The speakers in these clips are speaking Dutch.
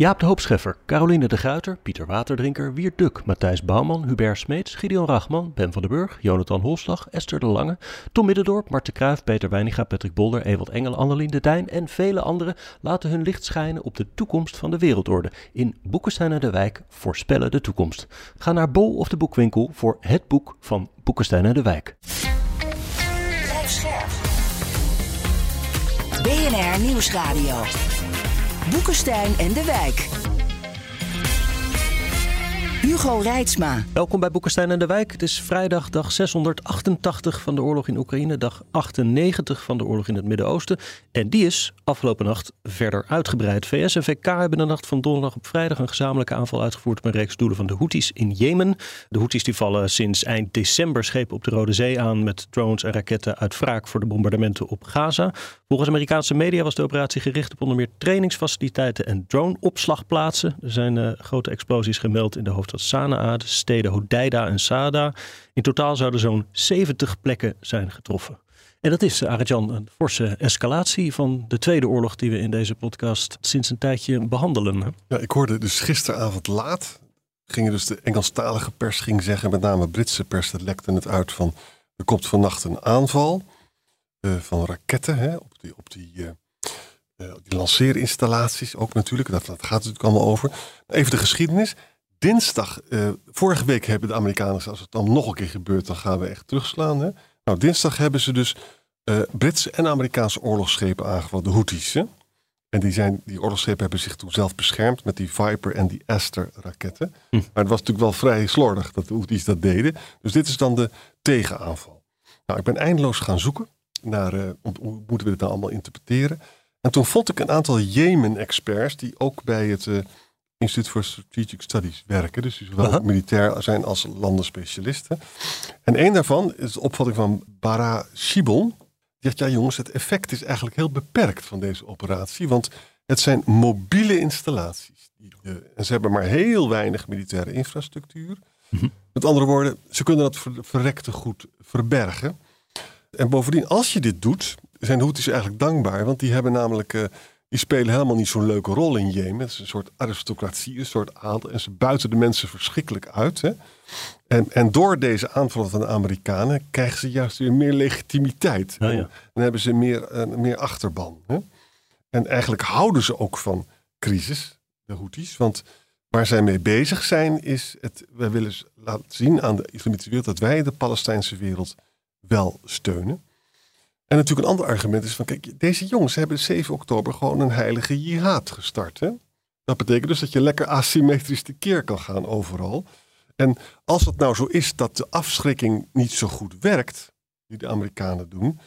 Jaap de Hoopscheffer, Caroline de Gruiter, Pieter Waterdrinker, Wiert Duk, Matthijs Bouwman, Hubert Smeets, Gideon Rachman, Ben van den Burg, Jonathan Holslag, Esther de Lange, Tom Middendorp, Marten Kruijf, Peter Weininga, Patrick Bolder, Ewald Engel, Annelien de Dijn en vele anderen laten hun licht schijnen op de toekomst van de wereldorde. In Boekenstein en de Wijk voorspellen de toekomst. Ga naar Bol of de Boekwinkel voor het boek van Boekenstein en de Wijk. BNR Nieuwsradio. Boekenstein en de Wijk. Hugo Reitsma. Welkom bij Boekenstein en de Wijk. Het is vrijdag dag 688 van de oorlog in Oekraïne, dag 98 van de oorlog in het Midden-Oosten. En die is afgelopen nacht verder uitgebreid. VS en VK hebben de nacht van donderdag op vrijdag een gezamenlijke aanval uitgevoerd op een reeks doelen van de Houthis in Jemen. De Houthis die vallen sinds eind december schepen op de Rode Zee aan met drones en raketten uit wraak voor de bombardementen op Gaza. Volgens Amerikaanse media was de operatie gericht op onder meer trainingsfaciliteiten en droneopslagplaatsen. Er zijn uh, grote explosies gemeld in de hoofdstad Sanaa, de steden Hodeida en Sada. In totaal zouden zo'n 70 plekken zijn getroffen. En dat is, Arjan, een forse escalatie van de tweede oorlog die we in deze podcast sinds een tijdje behandelen. Ja, ik hoorde dus gisteravond laat, gingen dus de Engelstalige pers ging zeggen, met name Britse pers, dat lekte het uit van, er komt vannacht een aanval uh, van raketten hè, op die, op die, uh, uh, die lanceerinstallaties ook natuurlijk. Dat, dat gaat natuurlijk allemaal over. Even de geschiedenis dinsdag, uh, vorige week hebben de Amerikanen, als het dan nog een keer gebeurt, dan gaan we echt terugslaan. Hè? Nou, dinsdag hebben ze dus uh, Britse en Amerikaanse oorlogsschepen aangevallen, de Houthis. Hè? En die, zijn, die oorlogsschepen hebben zich toen zelf beschermd met die Viper en die Aster raketten. Hm. Maar het was natuurlijk wel vrij slordig dat de Houthis dat deden. Dus dit is dan de tegenaanval. Nou, ik ben eindeloos gaan zoeken naar uh, hoe moeten we dit nou allemaal interpreteren. En toen vond ik een aantal Jemen-experts die ook bij het Instituut voor Strategic Studies werken. Dus die zowel uh -huh. militair zijn als landenspecialisten. En een daarvan is de opvatting van Bara Shibon. Die zegt, ja jongens, het effect is eigenlijk heel beperkt van deze operatie. Want het zijn mobiele installaties. Die, uh, en ze hebben maar heel weinig militaire infrastructuur. Uh -huh. Met andere woorden, ze kunnen dat ver, verrekte goed verbergen. En bovendien, als je dit doet, zijn de Houthis eigenlijk dankbaar. Want die hebben namelijk... Die spelen helemaal niet zo'n leuke rol in Jemen. Het is een soort aristocratie, een soort adel. En ze buiten de mensen verschrikkelijk uit. Hè? En, en door deze aanvallen van de Amerikanen krijgen ze juist weer meer legitimiteit. Ja, ja. En dan hebben ze meer, uh, meer achterban. Hè? En eigenlijk houden ze ook van crisis, de Houthis. Want waar zij mee bezig zijn is, het, wij willen laten zien aan de islamitische wereld dat wij de Palestijnse wereld wel steunen. En natuurlijk een ander argument is van, kijk, deze jongens hebben 7 oktober gewoon een heilige jihad gestart. Hè? Dat betekent dus dat je lekker asymmetrisch tekeer kan gaan overal. En als het nou zo is dat de afschrikking niet zo goed werkt, die de Amerikanen doen,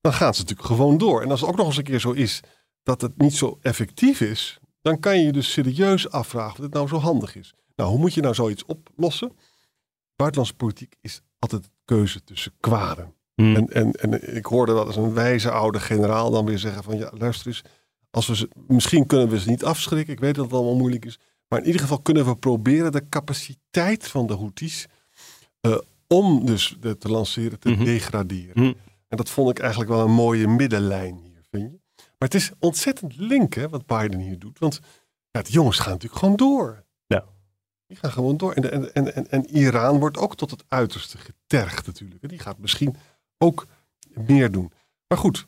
dan gaan ze natuurlijk gewoon door. En als het ook nog eens een keer zo is dat het niet zo effectief is, dan kan je je dus serieus afvragen of dit nou zo handig is. Nou, hoe moet je nou zoiets oplossen? Buitenlandse politiek is altijd de keuze tussen kwaden. Hmm. En, en, en ik hoorde dat als een wijze oude generaal dan weer zeggen van ja, luister eens, als we ze, misschien kunnen we ze niet afschrikken, ik weet dat het allemaal moeilijk is, maar in ieder geval kunnen we proberen de capaciteit van de Houthis uh, om dus de, te lanceren te Mhm. degraderen. Mhm. En dat vond ik eigenlijk wel een mooie middenlijn hier, vind je? Maar het is ontzettend link hè, wat Biden hier doet, want ja, de jongens gaan natuurlijk gewoon door. Ja. Die gaan gewoon door. En, en, en, en, en Iran wordt ook tot het uiterste getergd natuurlijk. Die gaat misschien ook meer doen. Maar goed,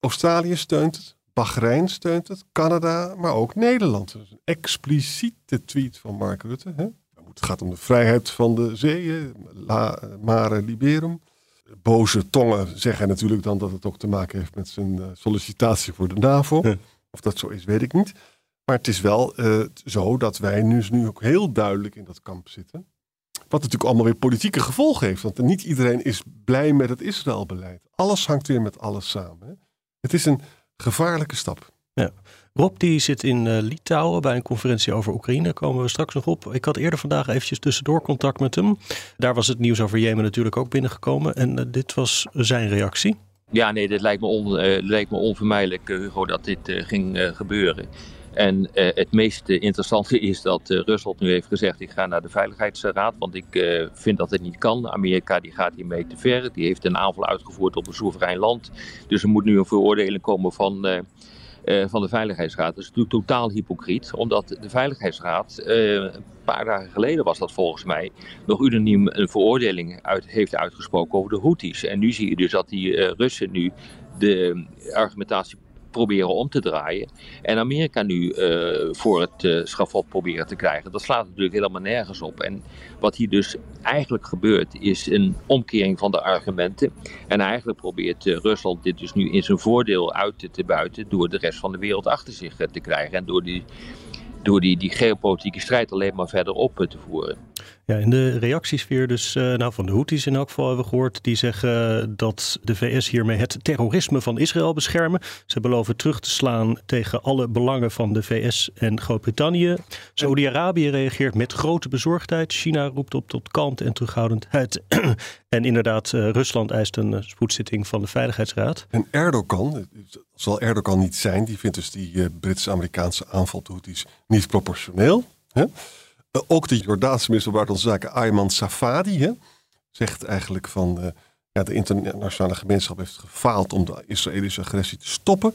Australië steunt het, Bahrein steunt het, Canada, maar ook Nederland. Dat is een expliciete tweet van Mark Rutte. Hè? Het gaat om de vrijheid van de zeeën, la, mare liberum. Boze tongen zeggen natuurlijk dan dat het ook te maken heeft met zijn uh, sollicitatie voor de NAVO. Of dat zo is, weet ik niet. Maar het is wel uh, zo dat wij nu, nu ook heel duidelijk in dat kamp zitten. Wat natuurlijk allemaal weer politieke gevolgen heeft. Want niet iedereen is blij met het Israëlbeleid. Alles hangt weer met alles samen. Hè? Het is een gevaarlijke stap. Ja. Rob die zit in uh, Litouwen bij een conferentie over Oekraïne. Daar komen we straks nog op. Ik had eerder vandaag eventjes tussendoor contact met hem. Daar was het nieuws over Jemen natuurlijk ook binnengekomen. En uh, dit was zijn reactie. Ja, nee, dit lijkt me, on, uh, lijkt me onvermijdelijk, Hugo, dat dit ging gebeuren. En het meest interessante is dat Rusland nu heeft gezegd: ik ga naar de Veiligheidsraad, want ik vind dat het niet kan. Amerika die gaat hiermee te ver. Die heeft een aanval uitgevoerd op een soeverein land. Dus er moet nu een veroordeling komen van eh, van de Veiligheidsraad. Dat is natuurlijk totaal hypocriet, omdat de Veiligheidsraad, uh, een paar dagen geleden was dat volgens mij, nog unaniem een veroordeling uit, heeft uitgesproken over de Houthis. En nu zie je dus dat die uh, Russen nu de argumentatie proberen om te draaien. En Amerika nu uh, voor het uh, schafot proberen te krijgen. Dat slaat natuurlijk helemaal nergens op. En wat hier dus eigenlijk gebeurt, is een omkering van de argumenten. En eigenlijk probeert uh, Rusland dit dus nu in zijn voordeel uit te, te buiten. door de rest van de wereld achter zich te krijgen. En door die door die, die geopolitieke strijd alleen maar verder op te voeren. Ja, in de reacties weer dus uh, nou, van de Houthis in elk geval hebben we gehoord. Die zeggen dat de VS hiermee het terrorisme van Israël beschermen. Ze beloven terug te slaan tegen alle belangen van de VS en Groot-Brittannië. Saudi-Arabië reageert met grote bezorgdheid. China roept op tot kalmte en terughoudendheid. en inderdaad, uh, Rusland eist een spoedzitting van de Veiligheidsraad. En Erdogan, zal Erdogan niet zijn, die vindt dus die Britse-Amerikaanse aanval de Houthis niet proportioneel. Hè? Eh, ook de Jordaanse minister van Buitenlandse Zaken, Ayman Safadi, hè, zegt eigenlijk van uh, ja, de internationale gemeenschap heeft gefaald om de Israëlische agressie te stoppen.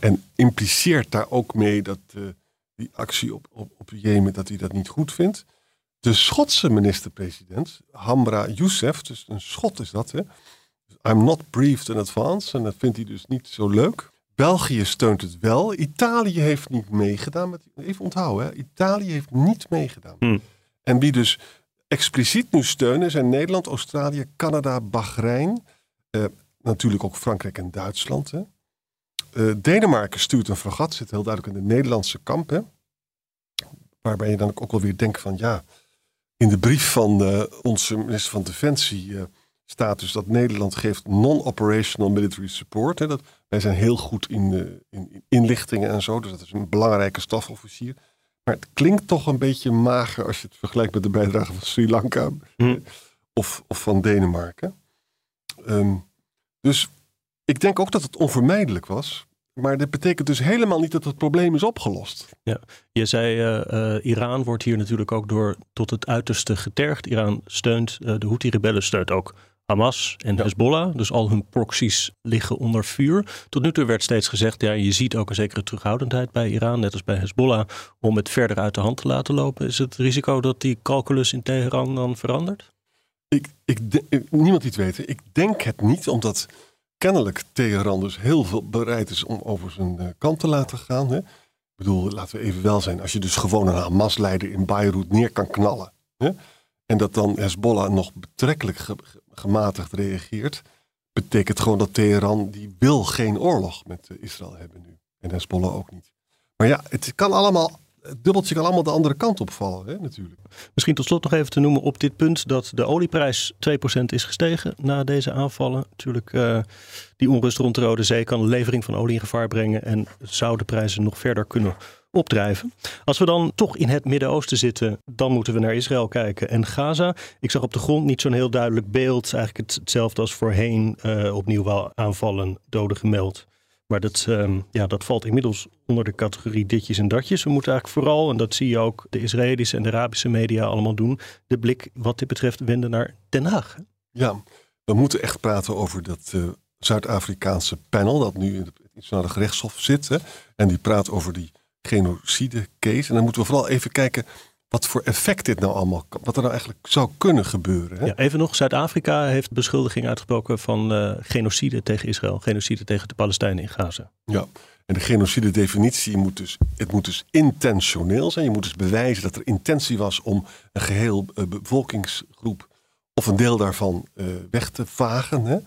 En impliceert daar ook mee dat uh, die actie op, op, op Jemen, dat hij dat niet goed vindt. De Schotse minister-president, Hamra Youssef, dus een Schot is dat, hè. I'm not briefed in advance. En dat vindt hij dus niet zo leuk. België steunt het wel. Italië heeft niet meegedaan. Met, even onthouden, hè? Italië heeft niet meegedaan. Hmm. En wie dus expliciet nu steunen zijn Nederland, Australië, Canada, Bahrein. Uh, natuurlijk ook Frankrijk en Duitsland. Hè? Uh, Denemarken stuurt een fregat, zit heel duidelijk in de Nederlandse kamp. Hè? Waarbij je dan ook wel weer denkt van ja, in de brief van uh, onze minister van Defensie staat dus dat Nederland geeft non-operational military support. Hè? Dat, wij zijn heel goed in, uh, in, inlichtingen en zo, dus dat is een belangrijke stafofficier. Maar het klinkt toch een beetje mager als je het vergelijkt met de bijdrage van Sri Lanka hm. of, of van Denemarken. Um, dus ik denk ook dat het onvermijdelijk was. Maar dit betekent dus helemaal niet dat het probleem is opgelost. Ja, je zei uh, uh, Iran wordt hier natuurlijk ook door tot het uiterste getergd. Iran steunt, uh, de Houthi-rebellen steunt ook Hamas en ja. Hezbollah. Dus al hun proxies liggen onder vuur. Tot nu toe werd steeds gezegd, ja, je ziet ook een zekere terughoudendheid bij Iran, net als bij Hezbollah, om het verder uit de hand te laten lopen. Is het risico dat die calculus in Teheran dan verandert? Ik, ik, niemand die het weet. Ik denk het niet, omdat kennelijk Teheran dus heel veel bereid is om over zijn uh, kant te laten gaan. Hè? Ik bedoel, laten we even wel zijn. Als je dus gewoon een Hamas-leider in Beirut neer kan knallen. Hè? En dat dan Hezbollah nog betrekkelijk gematigd reageert, betekent gewoon dat Teheran die wil geen oorlog met Israël hebben nu. En Hezbollah ook niet. Maar ja, het kan allemaal het dubbeltje kan allemaal de andere kant opvallen, hè, natuurlijk. Misschien tot slot nog even te noemen op dit punt dat de olieprijs 2% is gestegen na deze aanvallen. Natuurlijk, uh, die onrust rond de Rode Zee kan de levering van olie in gevaar brengen en zou de prijzen nog verder kunnen opdrijven. Als we dan toch in het Midden-Oosten zitten, dan moeten we naar Israël kijken en Gaza. Ik zag op de grond niet zo'n heel duidelijk beeld. Eigenlijk hetzelfde als voorheen. Uh, opnieuw wel aanvallen, doden gemeld. Maar dat, um, ja, dat valt inmiddels onder de categorie ditjes en datjes. We moeten eigenlijk vooral, en dat zie je ook de Israëlische en de Arabische media allemaal doen, de blik wat dit betreft wenden naar Den Haag. Ja, we moeten echt praten over dat uh, Zuid-Afrikaanse panel dat nu in het internationale gerechtshof zit. Hè, en die praat over die genocide case. En dan moeten we vooral even kijken wat voor effect dit nou allemaal, wat er nou eigenlijk zou kunnen gebeuren. Hè? Ja, even nog, Zuid-Afrika heeft beschuldiging uitgesproken van uh, genocide tegen Israël, genocide tegen de Palestijnen in Gaza. Ja, en de genocide definitie moet dus, het moet dus intentioneel zijn. Je moet dus bewijzen dat er intentie was om een geheel uh, bevolkingsgroep of een deel daarvan uh, weg te vagen. Hè?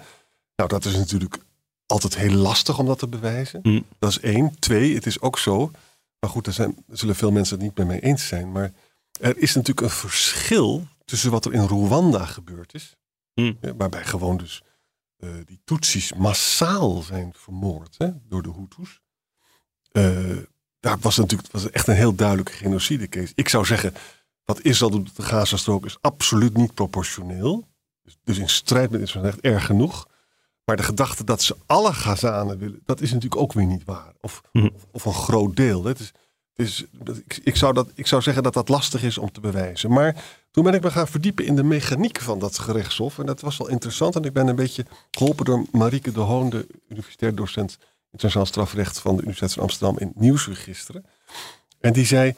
Nou, dat is natuurlijk altijd heel lastig om dat te bewijzen. Mm. Dat is één. Twee, het is ook zo maar goed, daar, zijn, zullen veel mensen het niet met mij eens zijn. Maar er is natuurlijk een verschil tussen wat er in Rwanda gebeurd is. Hmm. waarbij gewoon dus uh, die Tutsis massaal zijn vermoord hè, door de Hutus. Uh, daar was natuurlijk was echt een heel duidelijke genocidecase. Ik zou zeggen, wat Israël doet op de Gazastrook is absoluut niet proportioneel. Dus, dus in strijd met Israël echt erg genoeg. Maar de gedachte dat ze alle Gazanen willen, dat is natuurlijk ook weer niet waar. Of, Hm. of, of een groot deel. Het is, het is, ik, ik, zou dat, ik zou zeggen dat dat lastig is om te bewijzen. Maar toen ben ik me gaan verdiepen in de mechaniek van dat gerechtshof. En dat was wel interessant. En ik ben een beetje geholpen door Marieke de Hoon, de universitair docent internationaal strafrecht van de Universiteit van Amsterdam in nieuwsregisteren. En die zei: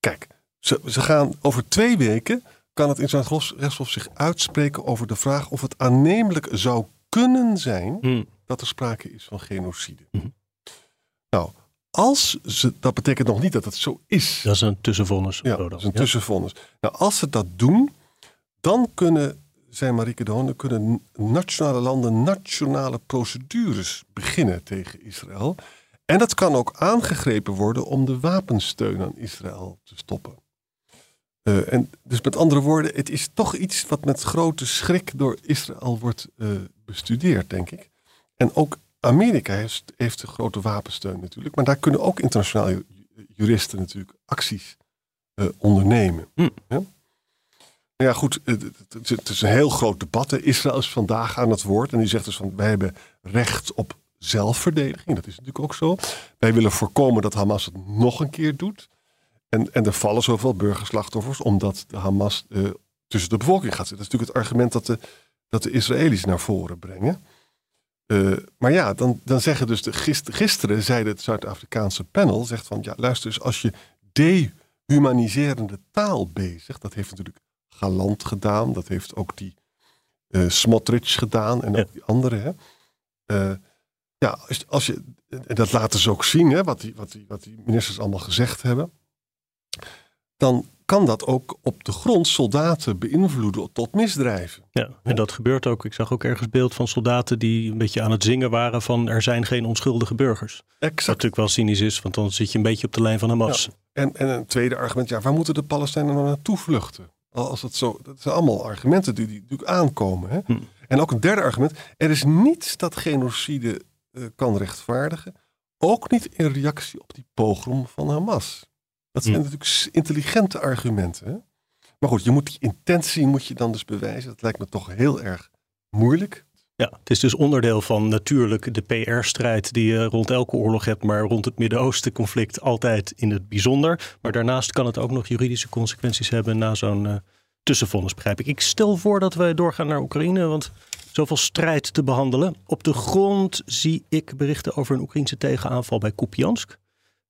Kijk, ze, ze gaan over twee weken. Kan het internationaal rechtshof zich uitspreken over de vraag of het aannemelijk zou kunnen zijn Hm. dat er sprake is van genocide. Mhm. Nou, als ze, dat betekent nog niet dat het zo is. Dat is een tussenvonnis. Ja, dat is een Ja. tussenvonnis. Nou, als ze dat doen, dan kunnen, zei Marieke de dan kunnen nationale landen nationale procedures beginnen tegen Israël. En dat kan ook aangegrepen worden om de wapensteun aan Israël te stoppen. Eh, en dus met andere woorden, het is toch iets wat met grote schrik door Israël wordt eh, bestudeerd, denk ik. En ook Amerika heeft, heeft een grote wapensteun natuurlijk. Maar daar kunnen ook internationale ju- juristen natuurlijk acties eh, ondernemen. Hm. Ja? Nou ja, goed, het, het- is- een heel groot debat. Israël is vandaag aan het woord en die zegt dus van wij hebben recht op zelfverdediging. Dat is natuurlijk ook zo. Wij willen voorkomen dat Hamas het nog een keer doet. En, en er vallen zoveel burgerslachtoffers omdat de Hamas eh, tussen de bevolking gaat zitten. Dat is natuurlijk het argument dat de, dat de Israëli's naar voren brengen. Eh, maar ja, dan, dan zeggen dus de gist- gisteren zei het Zuid-Afrikaanse panel, zegt van ja, luister eens, als je dehumaniserende taal bezig, dat heeft natuurlijk Galant gedaan, dat heeft ook die eh Smotrich gedaan en ook die anderen. Eh, ja, als, als je, en dat laten ze ook zien, hè, wat, die, wat, die, wat die ministers allemaal gezegd hebben. Dan kan dat ook op de grond soldaten beïnvloeden tot misdrijven. Ja, en dat gebeurt ook. Ik zag ook ergens beeld van soldaten die een beetje aan het zingen waren van er zijn geen onschuldige burgers. Wat Exact. natuurlijk wel cynisch is, want dan zit je een beetje op de lijn van Hamas. En, en een tweede argument, ja, waar moeten de Palestijnen nou naartoe vluchten? Als het zo, dat zijn allemaal argumenten die, die natuurlijk aankomen. Hè? Hm. En ook een derde argument, er is niets dat genocide eh, kan rechtvaardigen. Ook niet in reactie op die pogrom van Hamas. Dat zijn Hm. natuurlijk intelligente argumenten. Hè? Maar goed, je moet die intentie moet je dan dus bewijzen. Dat lijkt me toch heel erg moeilijk. Ja, het is dus onderdeel van natuurlijk de PR-strijd die je rond elke oorlog hebt, maar rond het Midden-Oosten conflict altijd in het bijzonder. Maar daarnaast kan het ook nog juridische consequenties hebben na zo'n eh tussenvonnis, begrijp ik. Ik stel voor dat we doorgaan naar Oekraïne, want zoveel strijd te behandelen. Op de grond zie ik berichten over een Oekraïnse tegenaanval bij Kupiansk.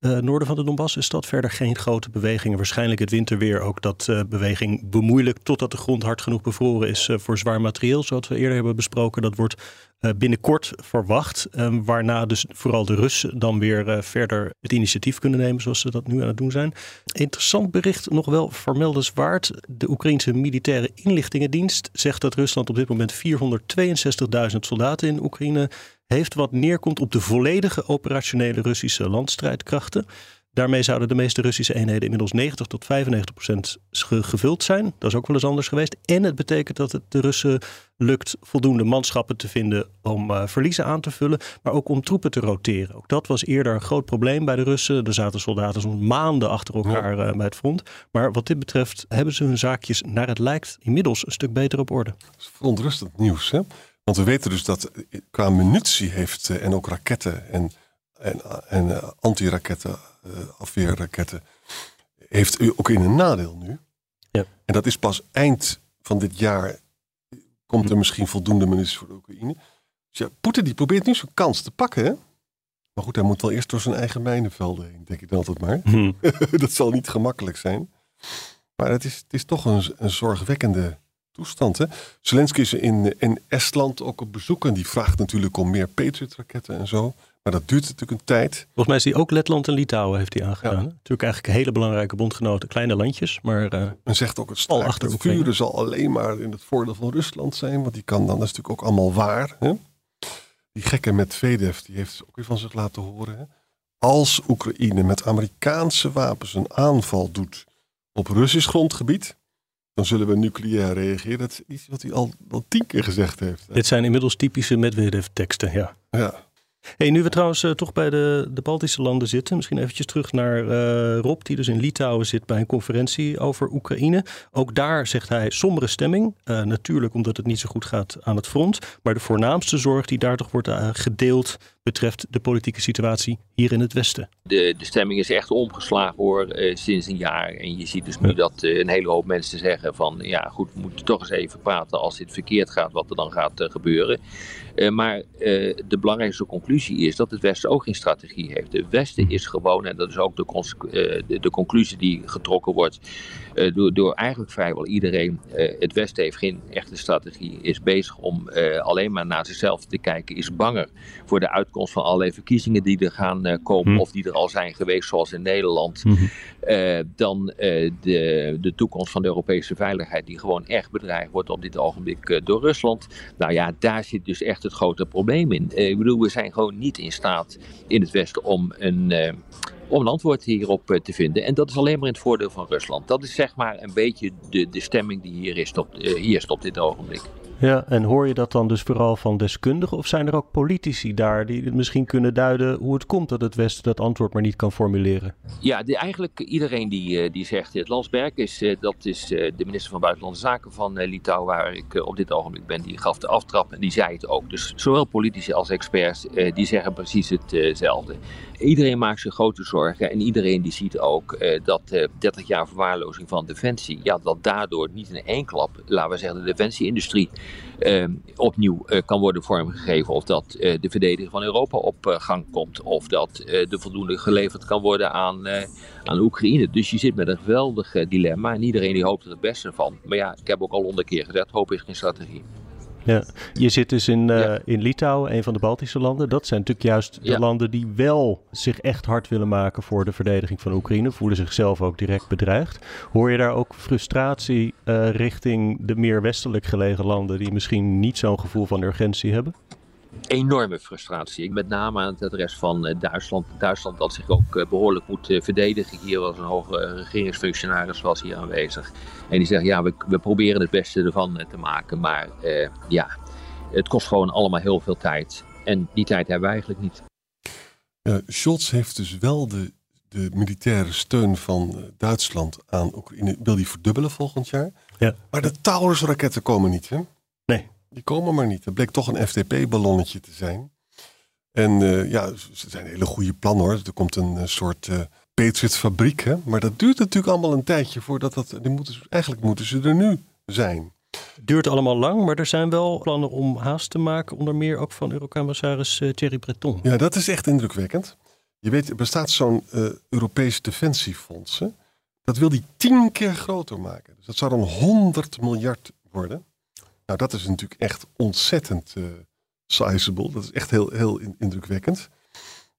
Eh, noorden van de Donbass is dat verder geen grote bewegingen. Waarschijnlijk het winterweer ook dat eh, beweging bemoeilijkt totdat de grond hard genoeg bevroren is eh, voor zwaar materieel. Zoals we eerder hebben besproken. Dat wordt binnenkort verwacht. eh, waarna dus vooral de Russen dan weer verder het initiatief kunnen nemen zoals ze dat nu aan het doen zijn. Interessant bericht, nog wel vermeldenswaard. De Oekraïnse militaire inlichtingendienst zegt dat Rusland op dit moment 462.000 soldaten in Oekraïne heeft wat neerkomt op de volledige operationele Russische landstrijdkrachten. Daarmee zouden de meeste Russische eenheden inmiddels 90 tot 95 procent ge- gevuld zijn. Dat is ook wel eens anders geweest. En het betekent dat het de Russen lukt voldoende manschappen te vinden om eh, verliezen aan te vullen, maar ook om troepen te roteren. Ook dat was eerder een groot probleem bij de Russen. Er zaten soldaten soms maanden achter elkaar eh, bij het front. Maar wat dit betreft hebben ze hun zaakjes naar het lijkt inmiddels een stuk beter op orde. Dat is verontrustend nieuws. Hè? Want we weten dus dat qua munitie heeft eh, en ook raketten en, en, en eh, antiraketten, eh, afweerraketten, heeft u ook in een nadeel nu. Ja. En dat is pas eind van dit jaar komt er misschien voldoende munitie voor de Oekraïne. Dus ja, Poetin die probeert nu zijn kans te pakken. Hè? Maar goed, hij moet wel eerst door zijn eigen mijnenvelden heen, denk ik dan altijd maar. Hm. dat zal niet gemakkelijk zijn. Maar het is, het is toch een, een zorgwekkende toestand. Hè? Zelensky is in, in Estland ook op bezoek. En die vraagt natuurlijk om meer Patriot-raketten en zo. Maar dat duurt natuurlijk een tijd. Volgens mij is hij ook Letland en Litouwen heeft hij aangedaan. Ja. Natuurlijk eigenlijk hele belangrijke bondgenoten, kleine landjes. Maar eh, En zegt ook het staakt achter het vuren zal alleen maar in het voordeel van Rusland zijn. Want die kan dan, dat is natuurlijk ook allemaal waar. Hè? Die gekke Medvedev, die heeft ook weer van zich laten horen. Hè? Als Oekraïne met Amerikaanse wapens een aanval doet op Russisch grondgebied, dan zullen we nucleair reageren. Dat is iets wat hij al, al tien keer gezegd heeft. dit zijn inmiddels typische Medvedev-teksten, ja. Ja. Hey, nu we trouwens uh, toch bij de, de Baltische landen zitten, misschien eventjes terug naar uh, Rob, die dus in Litouwen zit bij een conferentie over Oekraïne. Ook daar zegt hij sombere stemming. Uh, natuurlijk omdat het niet zo goed gaat aan het front. Maar de voornaamste zorg die daar toch wordt gedeeld betreft de politieke situatie hier in het Westen. De, de stemming is echt omgeslagen hoor, uh, sinds een jaar. En je ziet dus nu dat uh, een hele hoop mensen zeggen van ja goed, we moeten toch eens even praten als dit verkeerd gaat, wat er dan gaat uh, gebeuren. maar de belangrijkste conclusie is dat het Westen ook geen strategie heeft. Het Westen is gewoon, en dat is ook de, de, de conclusie die getrokken wordt door, door eigenlijk vrijwel iedereen. het Westen heeft geen echte strategie, is bezig om alleen maar naar zichzelf te kijken, is banger voor de uitkomst van allerlei verkiezingen die er gaan uh, komen, hm. of die er al zijn geweest, zoals in Nederland, hm. uh, dan uh, de, de toekomst van de Europese veiligheid, die gewoon echt bedreigd wordt op dit ogenblik door Rusland. Nou ja, daar zit dus echt het grote probleem in. ik bedoel, we zijn gewoon niet in staat in het Westen om een om een antwoord hierop te vinden. En dat is alleen maar in het voordeel van Rusland. Dat is zeg maar een beetje de, de stemming die hier is op, hier is op dit ogenblik. Ja, en hoor je dat dan dus vooral van deskundigen of zijn er ook politici daar die misschien kunnen duiden hoe het komt dat het Westen dat antwoord maar niet kan formuleren? Ja, eigenlijk iedereen die, eh, die zegt het. Landsberg is, eh, dat is eh, de minister van Buitenlandse Zaken van Litouwen waar ik op dit ogenblik ben, die gaf de aftrap en die zei het ook. Dus zowel politici als experts die zeggen precies hetzelfde. Iedereen maakt zich grote zorgen en iedereen die ziet ook dat 30 jaar verwaarlozing van defensie, ja, dat daardoor niet in één klap, laten we zeggen, de defensieindustrie uh, opnieuw uh, kan worden vormgegeven. Of dat de verdediging van Europa op gang komt. Of dat de voldoende geleverd kan worden aan, aan Oekraïne. Dus je zit met een geweldig dilemma. En iedereen die hoopt er het beste van. Maar ja, ik heb ook al honderd keer gezegd, hoop is geen strategie. Ja. Je zit dus in, uh, in Litouwen, een van de Baltische landen. Dat zijn natuurlijk juist de landen die wel zich echt hard willen maken voor de verdediging van Oekraïne. Voelen zichzelf ook direct bedreigd. Hoor je daar ook frustratie uh, richting de meer westelijk gelegen landen die misschien niet zo'n gevoel van urgentie hebben? Enorme frustratie. Ik met name aan het adres van uh, Duitsland. Duitsland dat zich ook uh, behoorlijk moet uh, verdedigen. Hier was een hoge regeringsfunctionaris was hier aanwezig. En die zegt, ja, we, we proberen het beste ervan te maken. Maar ja, het kost gewoon allemaal heel veel tijd. En die tijd hebben we eigenlijk niet. Scholz heeft dus wel de, de militaire steun van Duitsland aan Oekraïne. Wil die verdubbelen volgend jaar. Ja. Maar de Taurus-raketten komen niet, hè? Die komen maar niet. Het bleek toch een FTP-ballonnetje te zijn. En uh, ja, ze zijn hele goede plannen hoor. Er komt een uh, soort uh, Patriot-fabriek. Hè? Maar dat duurt natuurlijk allemaal een tijdje voordat dat. Die moeten, eigenlijk moeten ze er nu zijn. Het duurt allemaal lang, maar er zijn wel plannen om haast te maken. Onder meer ook van Eurocommissaris Thierry Breton. Ja, dat is echt indrukwekkend. Je weet, er bestaat zo'n Europees defensiefonds. Hè? Dat wil die tien keer groter maken. Dus dat zou dan 100 miljard worden. Nou, dat is natuurlijk echt ontzettend uh, sizable. Dat is echt heel, heel indrukwekkend.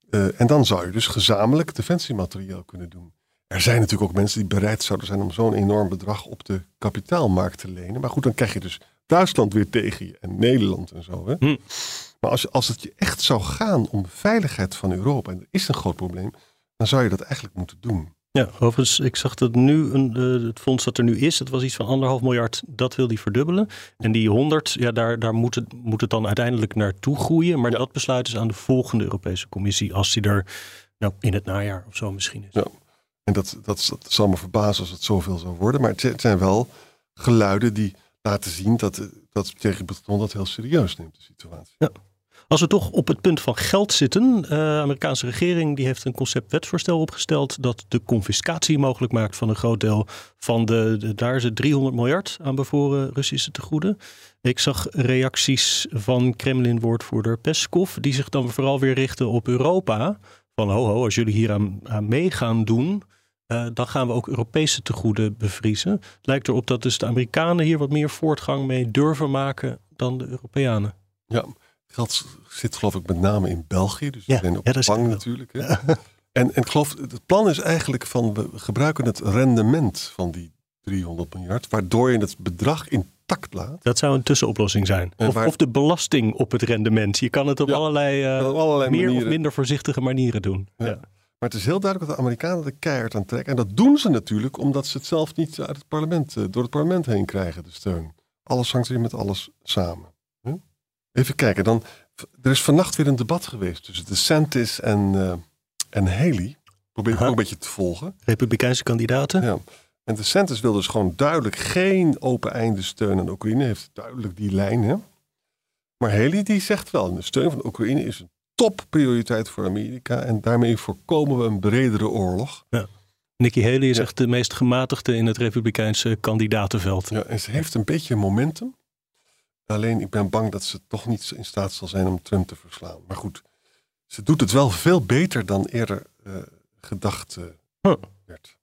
Uh, en dan zou je dus gezamenlijk defensiemateriaal kunnen doen. Er zijn natuurlijk ook mensen die bereid zouden zijn om zo'n enorm bedrag op de kapitaalmarkt te lenen. Maar goed, dan krijg je dus Duitsland weer tegen je en Nederland en zo. Hè? Hm. Maar als, als het je echt zou gaan om veiligheid van Europa, en er is een groot probleem, dan zou je dat eigenlijk moeten doen. Ja, overigens, ik zag dat nu een, uh, het fonds dat er nu is, het was iets van anderhalf miljard, dat wil die verdubbelen. En die 100, ja, daar, daar moet, het, moet het dan uiteindelijk naartoe groeien. Maar dat besluit is aan de volgende Europese Commissie, als die er nou, in het najaar of zo misschien is. Ja, en dat, dat, dat zal me verbazen als het zoveel zou worden. Maar het zijn wel geluiden die laten zien dat, dat tegen Breton dat heel serieus neemt, de situatie. Ja. Als we toch op het punt van geld zitten. De uh, Amerikaanse regering die heeft een concept wetsvoorstel opgesteld. dat de confiscatie mogelijk maakt van een groot deel van de. de daar is het 300 miljard aan bevoren Russische tegoeden. Ik zag reacties van Kremlin-woordvoerder Peskov. die zich dan vooral weer richten op Europa. Van ho, ho, als jullie hier aan, aan mee gaan doen. Uh, dan gaan we ook Europese tegoeden bevriezen. Lijkt erop dat dus de Amerikanen hier wat meer voortgang mee durven maken dan de Europeanen. Ja, Geld zit geloof ik met name in België. Dus ja, op ja, bank natuurlijk. Hè? En, en ik geloof, het plan is eigenlijk van we gebruiken het rendement van die 300 miljard, waardoor je het bedrag intact laat. Dat zou een tussenoplossing zijn. Of, of, de belasting op het rendement. Je kan het op allerlei, uh, allerlei meer manieren. of minder voorzichtige manieren doen. Ja. Maar het is heel duidelijk dat de Amerikanen de keihard aan trekken. En dat doen ze natuurlijk omdat ze het zelf niet uit het parlement, eh, door het parlement heen krijgen, de steun. Alles hangt weer met alles samen. Even kijken, dan er is vannacht weer een debat geweest tussen DeSantis en, uh, en Haley. Probeer ik ook een beetje te volgen. Republikeinse kandidaten. Ja. En DeSantis wil dus gewoon duidelijk geen open einde steun aan Oekraïne. Heeft duidelijk die lijn. Hè? Maar Haley die zegt wel, de steun van Oekraïne is een topprioriteit voor Amerika. En daarmee voorkomen we een bredere oorlog. Ja. Nikki Haley is echt de meest gematigde in het republikeinse kandidatenveld. Ja, en ze heeft een beetje momentum. Alleen ik ben bang dat ze toch niet in staat zal zijn om Trump te verslaan. Maar goed, ze doet het wel veel beter dan eerder uh, gedacht uh, werd.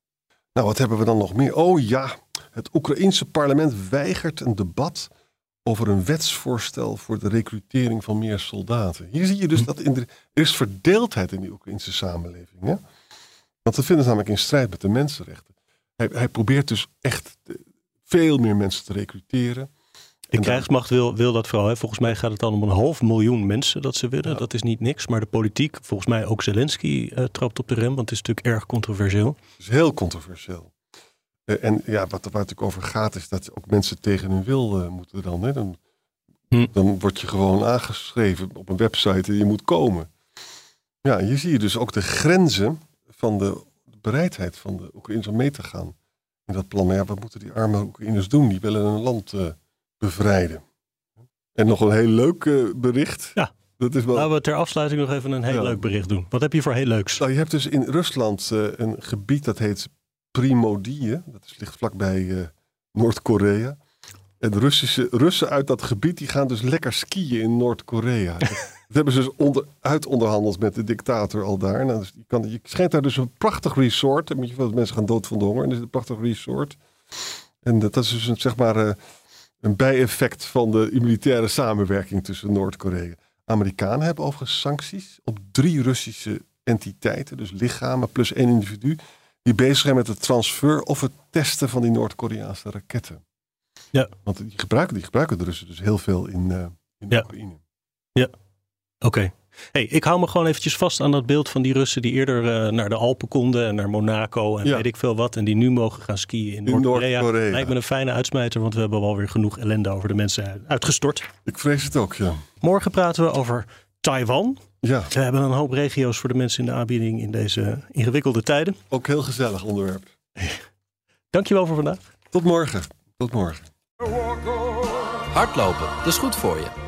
Nou, wat hebben we dan nog meer? Oh ja, het Oekraïense parlement weigert een debat over een wetsvoorstel voor de recrutering van meer soldaten. Hier zie je dus hm. dat in de, er is verdeeldheid in die Oekraïnse samenleving. Hè? Want dat vinden ze namelijk in strijd met de mensenrechten. Hij, hij probeert dus echt veel meer mensen te recruteren. De krijgsmacht wil, wil dat vooral. Hè. Volgens mij gaat het dan om een half miljoen mensen dat ze willen. Dat is niet niks. Maar de politiek, volgens mij ook Zelensky, uh, trapt op de rem. Want het is natuurlijk erg controversieel. Het is heel controversieel. Uh, en ja, wat er natuurlijk over gaat, is dat ook mensen tegen hun wil uh, moeten dan. Hè. Dan, hm. dan word je gewoon aangeschreven op een website en je moet komen. Ja, hier zie je dus ook de grenzen van de bereidheid van de Oekraïners om mee te gaan in dat plan. Maar ja, wat moeten die arme Oekraïners doen? Die willen een land bevrijden. En nog een heel leuk uh, bericht. Ja. Dat is wel... Laten we ter afsluiting nog even een heel leuk bericht doen. Wat heb je voor heel leuks? Nou, je hebt dus in Rusland uh, een gebied dat heet Primodie. Dat is, ligt vlakbij uh, Noord-Korea. En Russische, Russen uit dat gebied die gaan dus lekker skiën in Noord-Korea. dat hebben ze dus onder, uitonderhandeld met de dictator al daar. Nou, dus je, kan, je schijnt daar dus een prachtig resort. Dan moet je veel mensen gaan dood van de honger. En dat is een prachtig resort. En dat, dat is dus een, zeg maar een bijeffect van de militaire samenwerking tussen Noord-Korea. Amerikanen hebben overigens sancties op drie Russische entiteiten, dus lichamen plus één individu, die bezig zijn met het transfer of het testen van die Noord-Koreaanse raketten. Ja. Want die gebruiken, die gebruiken de Russen dus heel veel in, uh, in ja. Oekraïne. Ja, oké. Hey, ik hou me gewoon eventjes vast aan dat beeld van die Russen die eerder uh, naar de Alpen konden en naar Monaco en weet ik veel wat. En die nu mogen gaan skiën in, Noord-Korea. Noord Lijkt me een fijne uitsmijter, want we hebben wel weer genoeg ellende over de mensen uitgestort. Ik vrees het ook, ja. Morgen praten we over Taiwan. Ja. We hebben een hoop regio's voor de mensen in de aanbieding in deze ingewikkelde tijden. Ook heel gezellig onderwerp. Dankjewel voor vandaag. Tot morgen. Tot morgen. Hardlopen, dat is goed voor je.